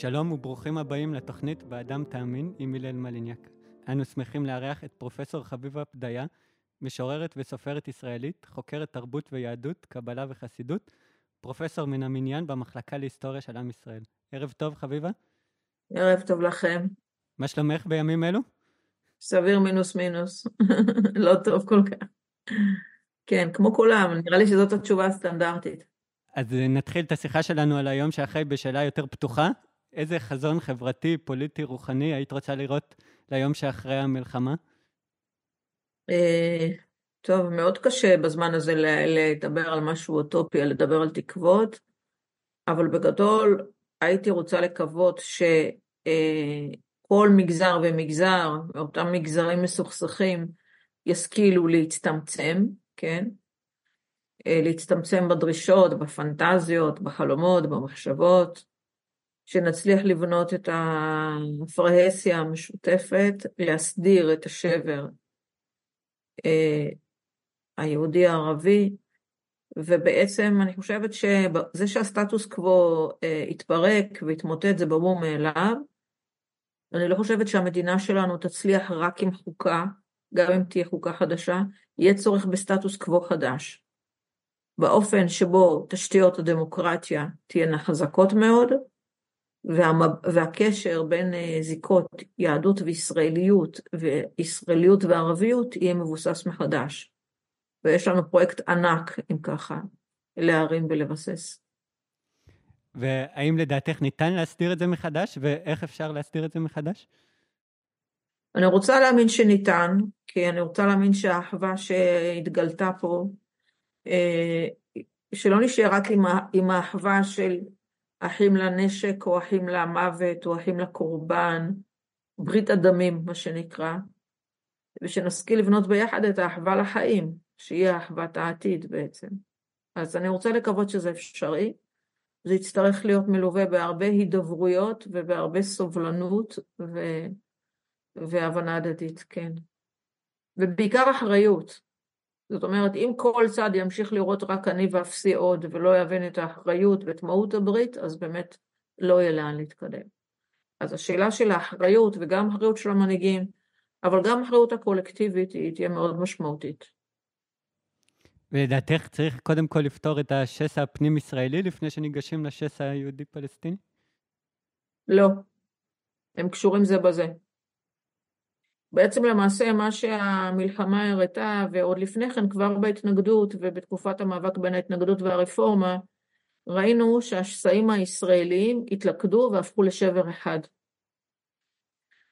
שלום וברוכים הבאים לתוכנית באדם תאמין עם הלל מליניאק. אנו שמחים לארח את פרופסור חביבה פדיה, משוררת וסופרת ישראלית, חוקרת תרבות ויהדות, קבלה וחסידות, פרופסור מן המניין במחלקה להיסטוריה של עם ישראל. ערב טוב, חביבה. ערב טוב לכם. מה שלומך בימים אלו? סביר מינוס מינוס. לא טוב כל כך. כן, כמו כולם, נראה לי שזאת התשובה הסטנדרטית. אז נתחיל את השיחה שלנו על היום שאחרי בשאלה יותר פתוחה. איזה חזון חברתי, פוליטי, רוחני היית רוצה לראות ליום שאחרי המלחמה? אה, טוב, מאוד קשה בזמן הזה לדבר על משהו אוטופי, לדבר על תקוות, אבל בגדול הייתי רוצה לקוות שכל אה, מגזר ומגזר, אותם מגזרים מסוכסכים, ישכילו להצטמצם, כן? אה, להצטמצם בדרישות, בפנטזיות, בחלומות, במחשבות, שנצליח לבנות את הפרהסיה המשותפת, להסדיר את השבר אה, היהודי-ערבי, ובעצם אני חושבת שזה שהסטטוס קוו אה, התפרק והתמוטט זה ברור מאליו. אני לא חושבת שהמדינה שלנו תצליח רק עם חוקה, גם אם תהיה חוקה חדשה, יהיה צורך בסטטוס קוו חדש. באופן שבו תשתיות הדמוקרטיה תהיינה חזקות מאוד, והקשר בין אה, זיקות יהדות וישראליות וישראליות וערביות יהיה מבוסס מחדש. ויש לנו פרויקט ענק, אם ככה, להרים ולבסס. והאם לדעתך ניתן להסדיר את זה מחדש, ואיך אפשר להסדיר את זה מחדש? אני רוצה להאמין שניתן, כי אני רוצה להאמין שהאחווה שהתגלתה פה, אה, שלא נשאר רק עם האחווה של אחים לנשק או אחים למוות או אחים לקורבן, ברית הדמים מה שנקרא, ושנשכיל לבנות ביחד את האחווה לחיים, שהיא אחוות העתיד בעצם. אז אני רוצה לקוות שזה אפשרי, זה יצטרך להיות מלווה בהרבה הידברויות ובהרבה סובלנות ו... והבנה הדדית, כן. ובעיקר אחריות. זאת אומרת, אם כל צד ימשיך לראות רק אני ואפסי עוד ולא יבין את האחריות ואת מהות הברית, אז באמת לא יהיה לאן להתקדם. אז השאלה של האחריות וגם האחריות של המנהיגים, אבל גם האחריות הקולקטיבית היא תהיה מאוד משמעותית. ולדעתך צריך קודם כל לפתור את השסע הפנים-ישראלי לפני שניגשים לשסע היהודי-פלסטיני? לא. הם קשורים זה בזה. בעצם למעשה מה שהמלחמה הראתה, ועוד לפני כן כבר בהתנגדות ובתקופת המאבק בין ההתנגדות והרפורמה, ראינו שהשסעים הישראליים התלכדו והפכו לשבר אחד.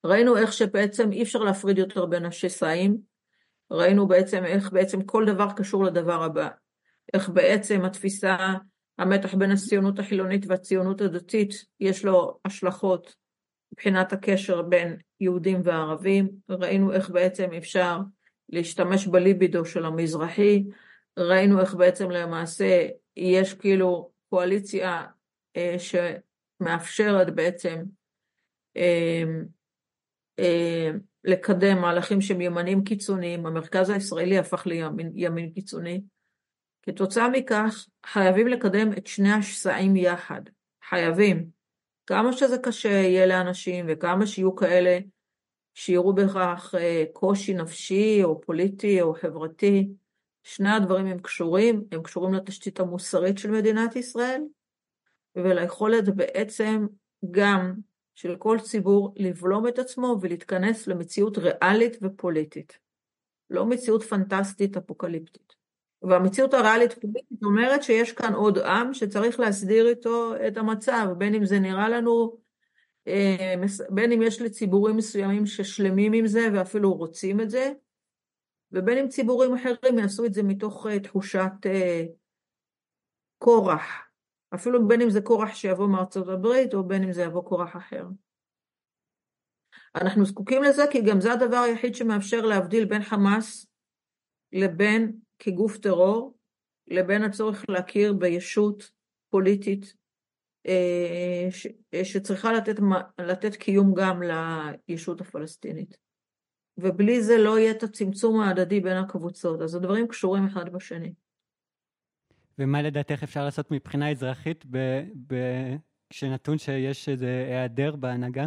ראינו איך שבעצם אי אפשר להפריד יותר בין השסעים, ראינו בעצם איך בעצם כל דבר קשור לדבר הבא, איך בעצם התפיסה, המתח בין הציונות החילונית והציונות הדתית, יש לו השלכות מבחינת הקשר בין יהודים וערבים, ראינו איך בעצם אפשר להשתמש בליבידו של המזרחי, ראינו איך בעצם למעשה יש כאילו קואליציה אה, שמאפשרת בעצם אה, אה, לקדם מהלכים שהם ימנים קיצוניים, המרכז הישראלי הפך לימין קיצוני. כתוצאה מכך חייבים לקדם את שני השסעים יחד, חייבים. כמה שזה קשה יהיה לאנשים וכמה שיהיו כאלה שיראו בכך אה, קושי נפשי או פוליטי או חברתי, שני הדברים הם קשורים, הם קשורים לתשתית המוסרית של מדינת ישראל וליכולת בעצם גם של כל ציבור לבלום את עצמו ולהתכנס למציאות ריאלית ופוליטית, לא מציאות פנטסטית אפוקליפטית. והמציאות הריאלית פוליטית אומרת שיש כאן עוד עם שצריך להסדיר איתו את המצב, בין אם זה נראה לנו, אה, בין אם יש לציבורים מסוימים ששלמים עם זה ואפילו רוצים את זה, ובין אם ציבורים אחרים יעשו את זה מתוך אה, תחושת אה, כורח, אפילו בין אם זה כורח שיבוא מארצות הברית או בין אם זה יבוא כורח אחר. אנחנו זקוקים לזה כי גם זה הדבר היחיד שמאפשר להבדיל בין חמאס לבין כגוף טרור לבין הצורך להכיר בישות פוליטית אה, שצריכה לתת, לתת קיום גם לישות הפלסטינית. ובלי זה לא יהיה את הצמצום ההדדי בין הקבוצות, אז הדברים קשורים אחד בשני. ומה לדעתך אפשר לעשות מבחינה אזרחית כשנתון שיש איזה היעדר בהנהגה?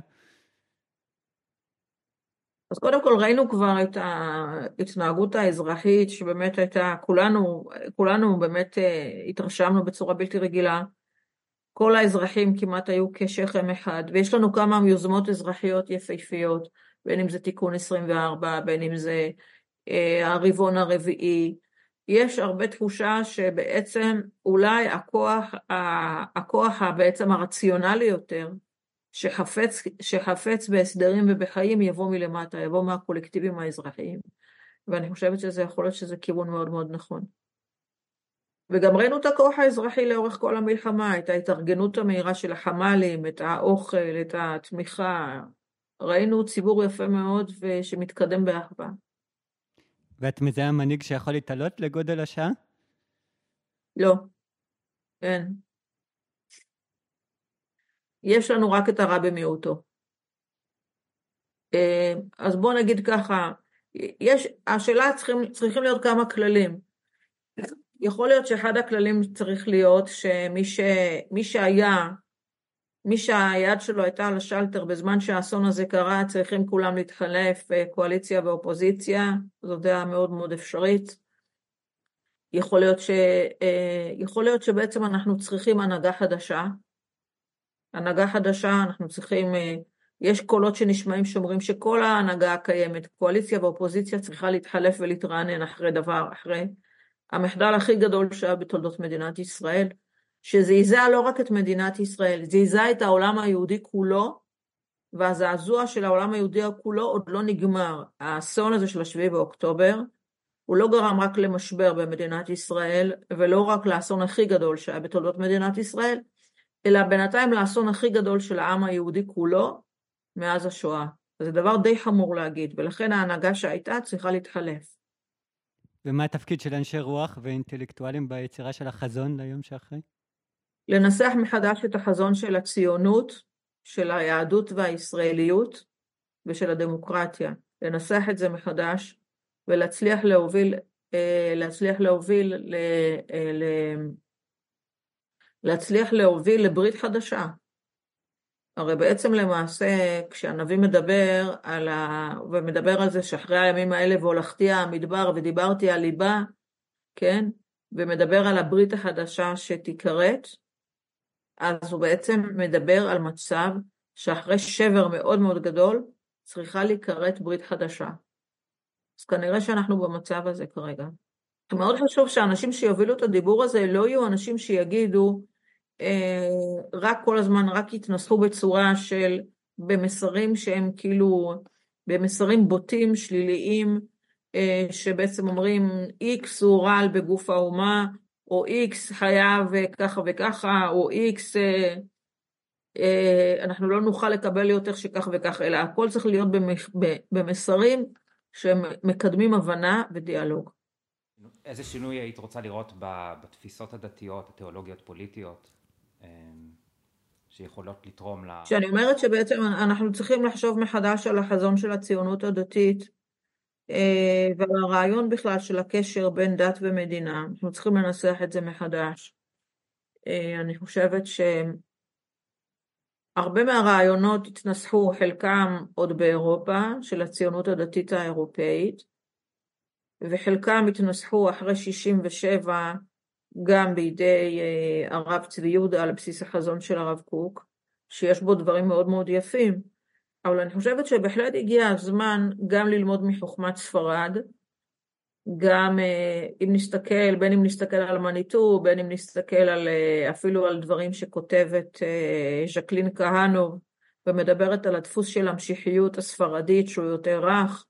אז קודם כל ראינו כבר את ההתנהגות האזרחית שבאמת הייתה, כולנו, כולנו באמת אה, התרשמנו בצורה בלתי רגילה. כל האזרחים כמעט היו כשכם אחד, ויש לנו כמה יוזמות אזרחיות יפהפיות, בין אם זה תיקון 24, בין אם זה אה, הרבעון הרביעי. יש הרבה תחושה שבעצם אולי הכוח, הכוח בעצם הרציונלי יותר, שחפץ, שחפץ בהסדרים ובחיים יבוא מלמטה, יבוא מהקולקטיבים האזרחיים. ואני חושבת שזה יכול להיות שזה כיוון מאוד מאוד נכון. וגם ראינו את הכוח האזרחי לאורך כל המלחמה, את ההתארגנות המהירה של החמ"לים, את האוכל, את התמיכה. ראינו ציבור יפה מאוד ושמתקדם באחווה. ואת מזהה מנהיג שיכול להתעלות לגודל השעה? לא, אין. יש לנו רק את הרע במיעוטו. אה, אז בואו נגיד ככה, יש, השאלה צריכים, צריכים להיות כמה כללים. יכול להיות שאחד הכללים צריך להיות שמי ש, מי שהיה, מי שהיד שלו הייתה על השלטר בזמן שהאסון הזה קרה, צריכים כולם להתחלף, אה, קואליציה ואופוזיציה, זו דעה מאוד מאוד אפשרית. יכול להיות, ש, אה, יכול להיות שבעצם אנחנו צריכים הנהגה חדשה, הנהגה חדשה, אנחנו צריכים, אה, יש קולות שנשמעים שאומרים שכל ההנהגה הקיימת, קואליציה ואופוזיציה צריכה להתחלף ולהתרענן אחרי דבר, אחרי המחדל הכי גדול שהיה בתולדות מדינת ישראל, שזעזע לא רק את מדינת ישראל, זעזע את העולם היהודי כולו, והזעזוע של העולם היהודי כולו עוד לא נגמר. האסון הזה של השביעי באוקטובר, הוא לא גרם רק למשבר במדינת ישראל, ולא רק לאסון הכי גדול שהיה בתולדות מדינת ישראל, אלא בינתיים לאסון הכי גדול של העם היהודי כולו מאז השואה. זה דבר די חמור להגיד, ולכן ההנהגה שהייתה צריכה להתחלף. ומה התפקיד של אנשי רוח ואינטלקטואלים ביצירה של החזון ליום שאחרי? לנסח מחדש את החזון של הציונות, של היהדות והישראליות ושל הדמוקרטיה. לנסח את זה מחדש ולהצליח להוביל, אה, להצליח להוביל ל, אה, ל, להצליח להוביל לברית חדשה. הרי בעצם למעשה כשהנביא מדבר על ה... ומדבר על זה שאחרי הימים האלה והולכתי המדבר ודיברתי על ליבה, כן? ומדבר על הברית החדשה שתיכרת, אז הוא בעצם מדבר על מצב שאחרי שבר מאוד מאוד גדול צריכה להיכרת ברית חדשה. אז כנראה שאנחנו במצב הזה כרגע. מאוד חשוב שאנשים שיובילו את הדיבור הזה לא יהיו אנשים שיגידו רק כל הזמן, רק יתנסחו בצורה של, במסרים שהם כאילו, במסרים בוטים, שליליים, אה, שבעצם אומרים X הוא רעל בגוף האומה, או X חייב ככה וככה, או X אה, אנחנו לא נוכל לקבל יותר שכך וכך, אלא הכל צריך להיות במסרים שמקדמים הבנה ודיאלוג. איזה שינוי היית רוצה לראות בתפיסות הדתיות, התיאולוגיות פוליטיות? אמ, שיכולות לתרום ל... שאני אומרת שבעצם אנחנו צריכים לחשוב מחדש על החזון של הציונות הדתית אה, ועל הרעיון בכלל של הקשר בין דת ומדינה, אנחנו צריכים לנסח את זה מחדש. אה, אני חושבת שהרבה מהרעיונות התנסחו, חלקם עוד באירופה, של הציונות הדתית האירופאית, וחלקם התנסחו אחרי 67' גם בידי אה, הרב צבי יהודה על בסיס החזון של הרב קוק, שיש בו דברים מאוד מאוד יפים, אבל אני חושבת שבהחלט הגיע הזמן גם ללמוד מחוכמת ספרד, גם אה, אם נסתכל, בין אם נסתכל על מניטו, בין אם נסתכל על, אה, אפילו על דברים שכותבת ז'קלין כהנוב, ומדברת על הדפוס של המשיחיות הספרדית שהוא יותר רך,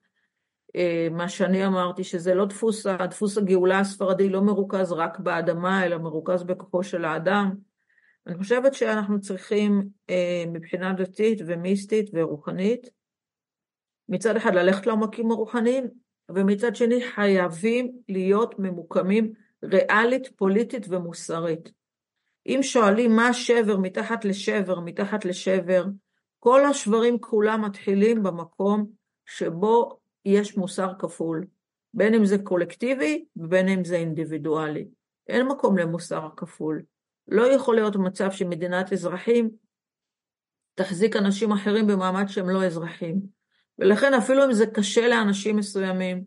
מה שאני אמרתי, שזה לא דפוס, דפוס הגאולה הספרדי לא מרוכז רק באדמה, אלא מרוכז בכוחו של האדם. אני חושבת שאנחנו צריכים אה, מבחינה דתית ומיסטית ורוחנית, מצד אחד ללכת לעומקים הרוחניים, ומצד שני חייבים להיות ממוקמים ריאלית, פוליטית ומוסרית. אם שואלים מה השבר מתחת לשבר, מתחת לשבר, כל השברים כולם מתחילים במקום שבו יש מוסר כפול, בין אם זה קולקטיבי ובין אם זה אינדיבידואלי. אין מקום למוסר כפול. לא יכול להיות מצב שמדינת אזרחים תחזיק אנשים אחרים במעמד שהם לא אזרחים. ולכן אפילו אם זה קשה לאנשים מסוימים,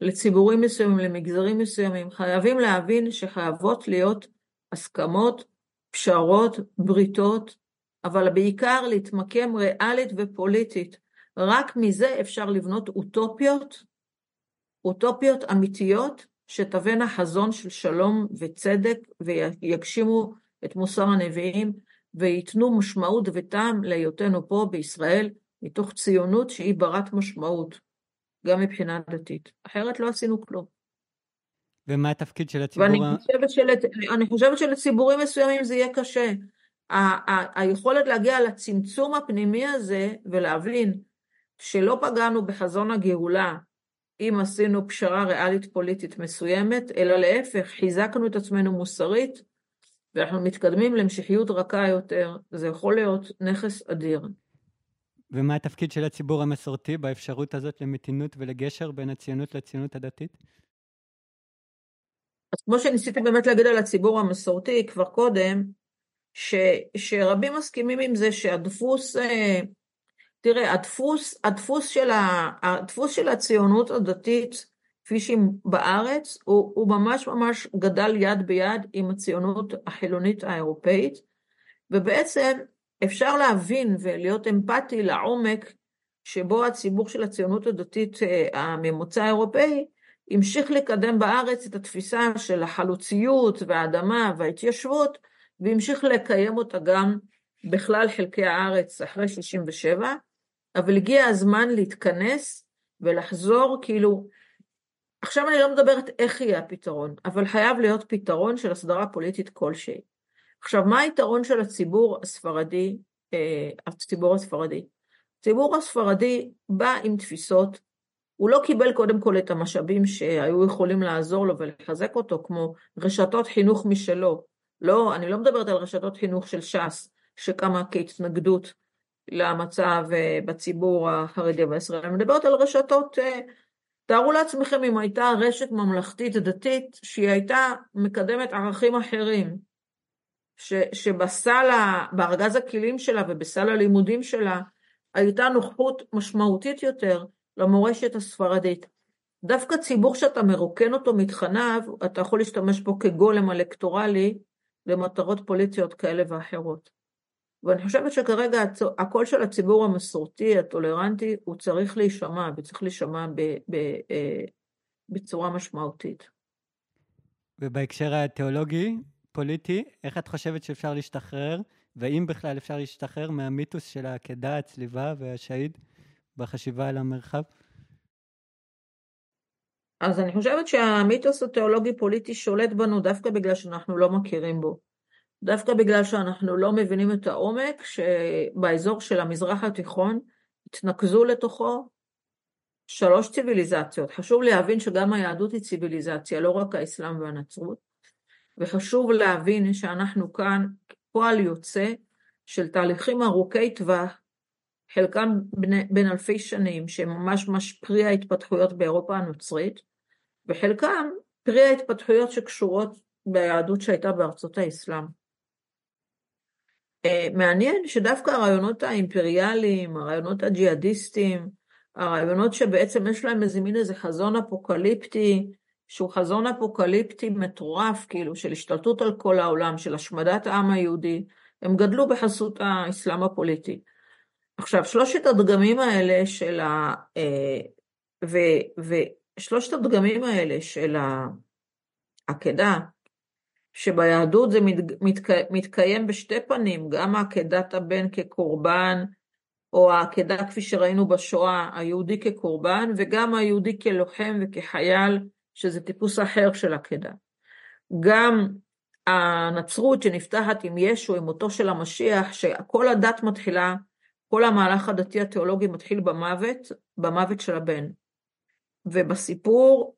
לציבורים מסוימים, למגזרים מסוימים, חייבים להבין שחייבות להיות הסכמות, פשרות, בריתות, אבל בעיקר להתמקם ריאלית ופוליטית. רק מזה אפשר לבנות אוטופיות, אוטופיות אמיתיות, שתבאנה חזון של שלום וצדק ויגשימו את מוסר הנביאים וייתנו משמעות וטעם להיותנו פה בישראל מתוך ציונות שהיא ברת משמעות, גם מבחינה דתית. אחרת לא עשינו כלום. ומה התפקיד של הציבור? ואני חושבת, של... אני חושבת שלציבורים מסוימים זה יהיה קשה. ה- ה- היכולת להגיע לצמצום הפנימי הזה ולהבין שלא פגענו בחזון הגאולה אם עשינו פשרה ריאלית פוליטית מסוימת, אלא להפך, חיזקנו את עצמנו מוסרית ואנחנו מתקדמים להמשכיות רכה יותר, זה יכול להיות נכס אדיר. ומה התפקיד של הציבור המסורתי באפשרות הזאת למתינות ולגשר בין הציונות לציונות הדתית? אז כמו שניסיתי באמת להגיד על הציבור המסורתי כבר קודם, ש, שרבים מסכימים עם זה שהדפוס, אה, תראה, הדפוס, הדפוס, של, ה, הדפוס של הציונות הדתית, כפי שהיא בארץ, הוא, הוא ממש ממש גדל יד ביד עם הציונות החילונית האירופאית, ובעצם אפשר להבין ולהיות אמפתי לעומק שבו הציבור של הציונות הדתית אה, הממוצע האירופאי המשיך לקדם בארץ את התפיסה של החלוציות והאדמה וההתיישבות והמשיך לקיים אותה גם בכלל חלקי הארץ אחרי 67, אבל הגיע הזמן להתכנס ולחזור כאילו, עכשיו אני לא מדברת איך יהיה הפתרון, אבל חייב להיות פתרון של הסדרה פוליטית כלשהי. עכשיו, מה היתרון של הציבור הספרדי, אה, הציבור הספרדי? הציבור הספרדי בא עם תפיסות, הוא לא קיבל קודם כל את המשאבים שהיו יכולים לעזור לו ולחזק אותו, כמו רשתות חינוך משלו. לא, אני לא מדברת על רשתות חינוך של ש"ס, שקמה כהתנגדות למצב אה, בציבור החרדי והישראלי, אני מדברת על רשתות, אה, תארו לעצמכם אם הייתה רשת ממלכתית דתית שהיא הייתה מקדמת ערכים אחרים, ש, שבסל, בארגז הכלים שלה ובסל הלימודים שלה הייתה נוחות משמעותית יותר למורשת הספרדית. דווקא ציבור שאתה מרוקן אותו מתכניו, אתה יכול להשתמש בו כגולם אלקטורלי למטרות פוליטיות כאלה ואחרות. ואני חושבת שכרגע הקול של הציבור המסורתי, הטולרנטי, הוא צריך להישמע, וצריך להישמע ב, ב, אה, בצורה משמעותית. ובהקשר התיאולוגי, פוליטי, איך את חושבת שאפשר להשתחרר, ואם בכלל אפשר להשתחרר מהמיתוס של העקדה, הצליבה והשהיד בחשיבה על המרחב? אז אני חושבת שהמיתוס התיאולוגי-פוליטי שולט בנו דווקא בגלל שאנחנו לא מכירים בו. דווקא בגלל שאנחנו לא מבינים את העומק שבאזור של המזרח התיכון התנקזו לתוכו שלוש ציוויליזציות. חשוב להבין שגם היהדות היא ציוויליזציה, לא רק האסלאם והנצרות. וחשוב להבין שאנחנו כאן פועל יוצא של תהליכים ארוכי טווח, חלקם בין אלפי שנים, שהם ממש ממש פרי ההתפתחויות באירופה הנוצרית, וחלקם פרי ההתפתחויות שקשורות ביהדות שהייתה בארצות האסלאם. אה, מעניין שדווקא הרעיונות האימפריאליים, הרעיונות הג'יהאדיסטיים, הרעיונות שבעצם יש להם איזה מין איזה חזון אפוקליפטי, שהוא חזון אפוקליפטי מטורף, כאילו, של השתלטות על כל העולם, של השמדת העם היהודי, הם גדלו בחסות האסלאם הפוליטי. עכשיו, שלושת הדגמים האלה של ה... אה, ו, ושלושת הדגמים האלה של העקדה, שביהדות זה מת, מתק, מתקיים בשתי פנים, גם העקדת הבן כקורבן, או העקדה כפי שראינו בשואה, היהודי כקורבן, וגם היהודי כלוחם וכחייל, שזה טיפוס אחר של עקדה. גם הנצרות שנפתחת עם ישו, עם מותו של המשיח, שכל הדת מתחילה, כל המהלך הדתי התיאולוגי מתחיל במוות, במוות של הבן. ובסיפור,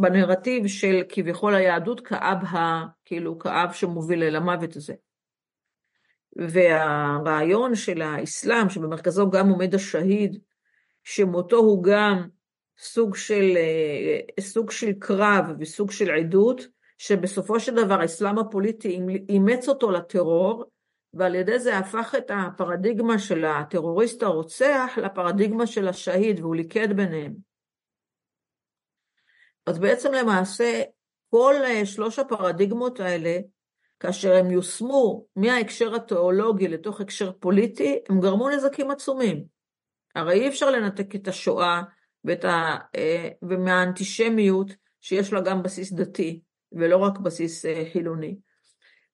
בנרטיב של כביכול היהדות כאב ה... כאילו כאב שמוביל אל המוות הזה. והרעיון של האסלאם, שבמרכזו גם עומד השהיד, שמותו הוא גם סוג של, אה, סוג של קרב וסוג של עדות, שבסופו של דבר האסלאם הפוליטי אימץ אותו לטרור, ועל ידי זה הפך את הפרדיגמה של הטרוריסט הרוצח לפרדיגמה של השהיד, והוא ליכד ביניהם. אז בעצם למעשה כל אה, שלוש הפרדיגמות האלה, כאשר הם יושמו מההקשר התיאולוגי לתוך הקשר פוליטי, הם גרמו נזקים עצומים. הרי אי אפשר לנתק את השואה ואת ה, אה, ומהאנטישמיות שיש לה גם בסיס דתי ולא רק בסיס אה, חילוני.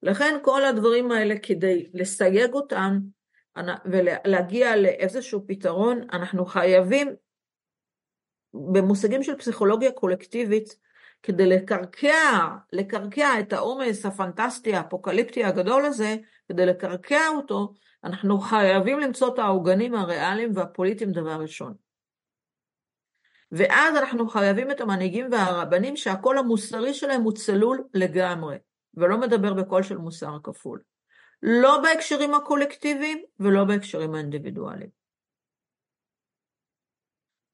לכן כל הדברים האלה כדי לסייג אותם ולהגיע לאיזשהו פתרון, אנחנו חייבים במושגים של פסיכולוגיה קולקטיבית, כדי לקרקע, לקרקע את העומס הפנטסטי האפוקליפטי הגדול הזה, כדי לקרקע אותו, אנחנו חייבים למצוא את העוגנים הריאליים והפוליטיים דבר ראשון. ואז אנחנו חייבים את המנהיגים והרבנים שהקול המוסרי שלהם הוא צלול לגמרי, ולא מדבר בקול של מוסר כפול. לא בהקשרים הקולקטיביים ולא בהקשרים האינדיבידואליים.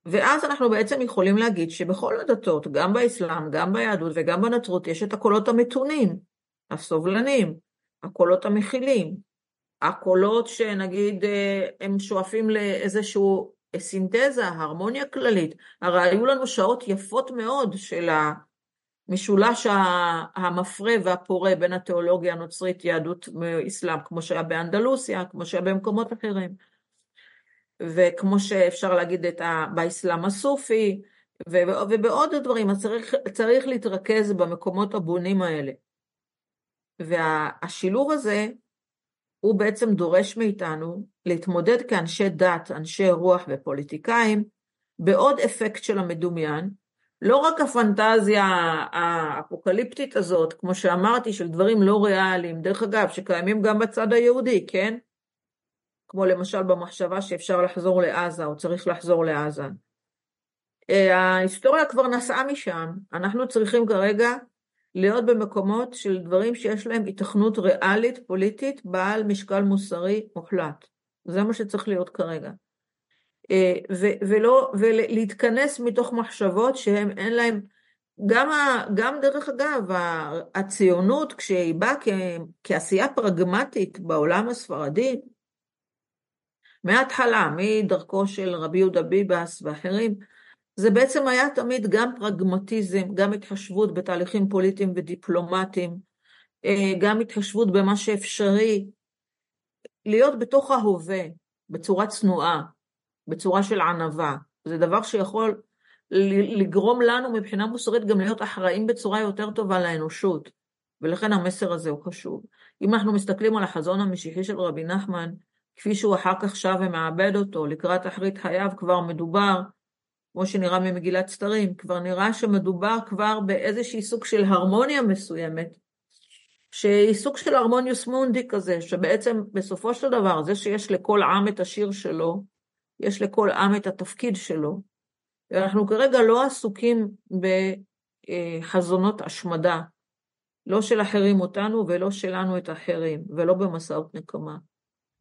ואז אנחנו בעצם יכולים להגיד שבכל הדתות, גם באסלאם, גם ביהדות וגם בנצרות, יש את הקולות המתונים, הסובלנים, הקולות המכילים, הקולות שנגיד אה, הם שואפים לאיזשהו סינתזה, הרמוניה כללית. הרי היו לנו שעות יפות מאוד של המשולש המפרה והפורה בין התיאולוגיה הנוצרית, יהדות ואסלאם, כמו שהיה באנדלוסיה, כמו שהיה במקומות אחרים. וכמו שאפשר להגיד את ה... באסלאם הסופי, ובעוד דברים, אז צריך, צריך להתרכז במקומות הבונים האלה. והשילוב הזה, הוא בעצם דורש מאיתנו להתמודד כאנשי דת, אנשי רוח ופוליטיקאים, בעוד אפקט של המדומיין, לא רק הפנטזיה האפוקליפטית הזאת, כמו שאמרתי, של דברים לא ריאליים, דרך אגב, שקיימים גם בצד היהודי, כן? כמו למשל במחשבה שאפשר לחזור לעזה או צריך לחזור לעזה. אה, ההיסטוריה כבר נסעה משם, אנחנו צריכים כרגע להיות במקומות של דברים שיש להם התכנות ריאלית, פוליטית, בעל משקל מוסרי מוחלט. זה מה שצריך להיות כרגע. אה, ו- ולא, ולהתכנס מתוך מחשבות שהם אין להם, גם, ה, גם דרך אגב, הציונות כשהיא באה כ- כעשייה פרגמטית בעולם הספרדי, מההתחלה, מדרכו של רבי יהודה ביבס ואחרים, זה בעצם היה תמיד גם פרגמטיזם, גם התחשבות בתהליכים פוליטיים ודיפלומטיים, אה, גם התחשבות במה שאפשרי, להיות בתוך ההווה בצורה צנועה, בצורה של ענווה. זה דבר שיכול לגרום לנו מבחינה מוסרית גם להיות אחראים בצורה יותר טובה לאנושות, ולכן המסר הזה הוא חשוב. אם אנחנו מסתכלים על החזון המשיחי של רבי נחמן, כפי שהוא אחר כך שב ומעבד אותו לקראת אחרית חייו, כבר מדובר, כמו שנראה ממגילת סתרים, כבר נראה שמדובר כבר באיזשהי סוג של הרמוניה מסוימת, שהיא סוג של הרמוניוס מונדי כזה, שבעצם בסופו של דבר, זה שיש לכל עם את השיר שלו, יש לכל עם את התפקיד שלו, ואנחנו כרגע לא עסוקים בחזונות השמדה, לא של אחרים אותנו ולא שלנו את האחרים, ולא במסעות נקמה.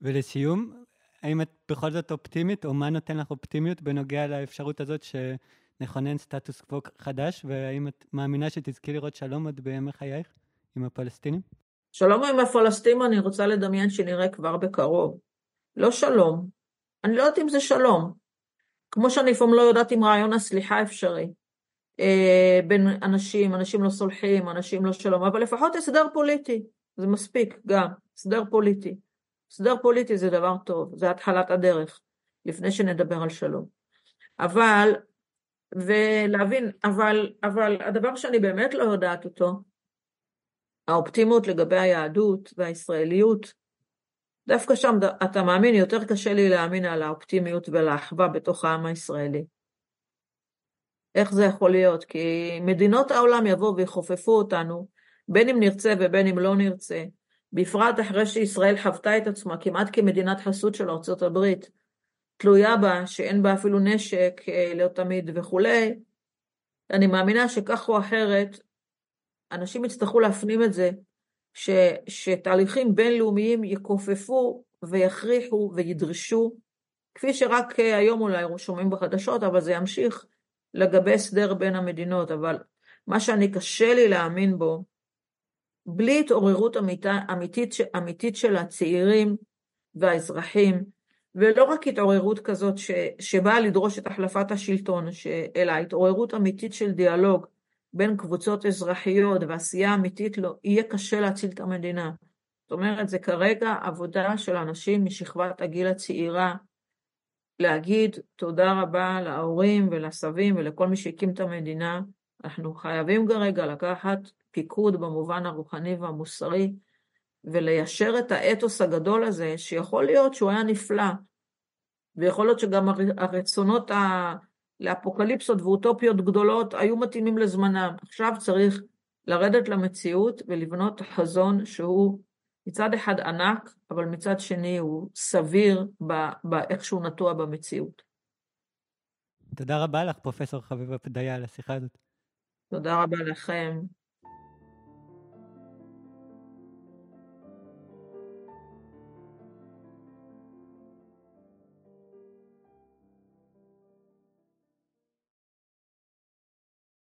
ולסיום, האם את בכל זאת אופטימית, או מה נותן לך אופטימיות בנוגע לאפשרות הזאת שנכונן סטטוס קוו חדש, והאם את מאמינה שתזכי לראות שלום עוד בימי חייך עם הפלסטינים? שלום עם הפלסטינים אני רוצה לדמיין שנראה כבר בקרוב. לא שלום. אני לא יודעת אם זה שלום. כמו שאני לפעמים לא יודעת אם רעיון הסליחה אפשרי. אה, בין אנשים, אנשים לא סולחים, אנשים לא שלום, אבל לפחות הסדר פוליטי, זה מספיק גם, הסדר פוליטי. הסדר פוליטי זה דבר טוב, זה התחלת הדרך, לפני שנדבר על שלום. אבל, ולהבין, אבל, אבל הדבר שאני באמת לא יודעת אותו, האופטימות לגבי היהדות והישראליות, דווקא שם אתה מאמין, יותר קשה לי להאמין על האופטימיות ולאחווה בתוך העם הישראלי. איך זה יכול להיות? כי מדינות העולם יבואו ויכופפו אותנו, בין אם נרצה ובין אם לא נרצה, בפרט אחרי שישראל חוותה את עצמה כמעט כמדינת חסות של ארצות הברית, תלויה בה, שאין בה אפילו נשק אה, לא תמיד וכולי, אני מאמינה שכך או אחרת, אנשים יצטרכו להפנים את זה, ש, שתהליכים בינלאומיים יכופפו ויכריחו וידרשו, כפי שרק אה, היום אולי שומעים בחדשות, אבל זה ימשיך לגבי הסדר בין המדינות, אבל מה שאני קשה לי להאמין בו, בלי התעוררות אמיתית, אמיתית של הצעירים והאזרחים, ולא רק התעוררות כזאת ש, שבאה לדרוש את החלפת השלטון, ש, אלא התעוררות אמיתית של דיאלוג בין קבוצות אזרחיות ועשייה אמיתית, לא, יהיה קשה להציל את המדינה. זאת אומרת, זה כרגע עבודה של אנשים משכבת הגיל הצעירה, להגיד תודה רבה להורים ולסבים ולכל מי שהקים את המדינה. אנחנו חייבים כרגע לקחת פיקוד במובן הרוחני והמוסרי, וליישר את האתוס הגדול הזה, שיכול להיות שהוא היה נפלא, ויכול להיות שגם הרצונות ה... לאפוקליפסות ואוטופיות גדולות היו מתאימים לזמנם. עכשיו צריך לרדת למציאות ולבנות חזון שהוא מצד אחד ענק, אבל מצד שני הוא סביר באיך שהוא נטוע במציאות. תודה רבה לך, פרופסור חביבה פדיה, על השיחה הזאת. תודה רבה לכם.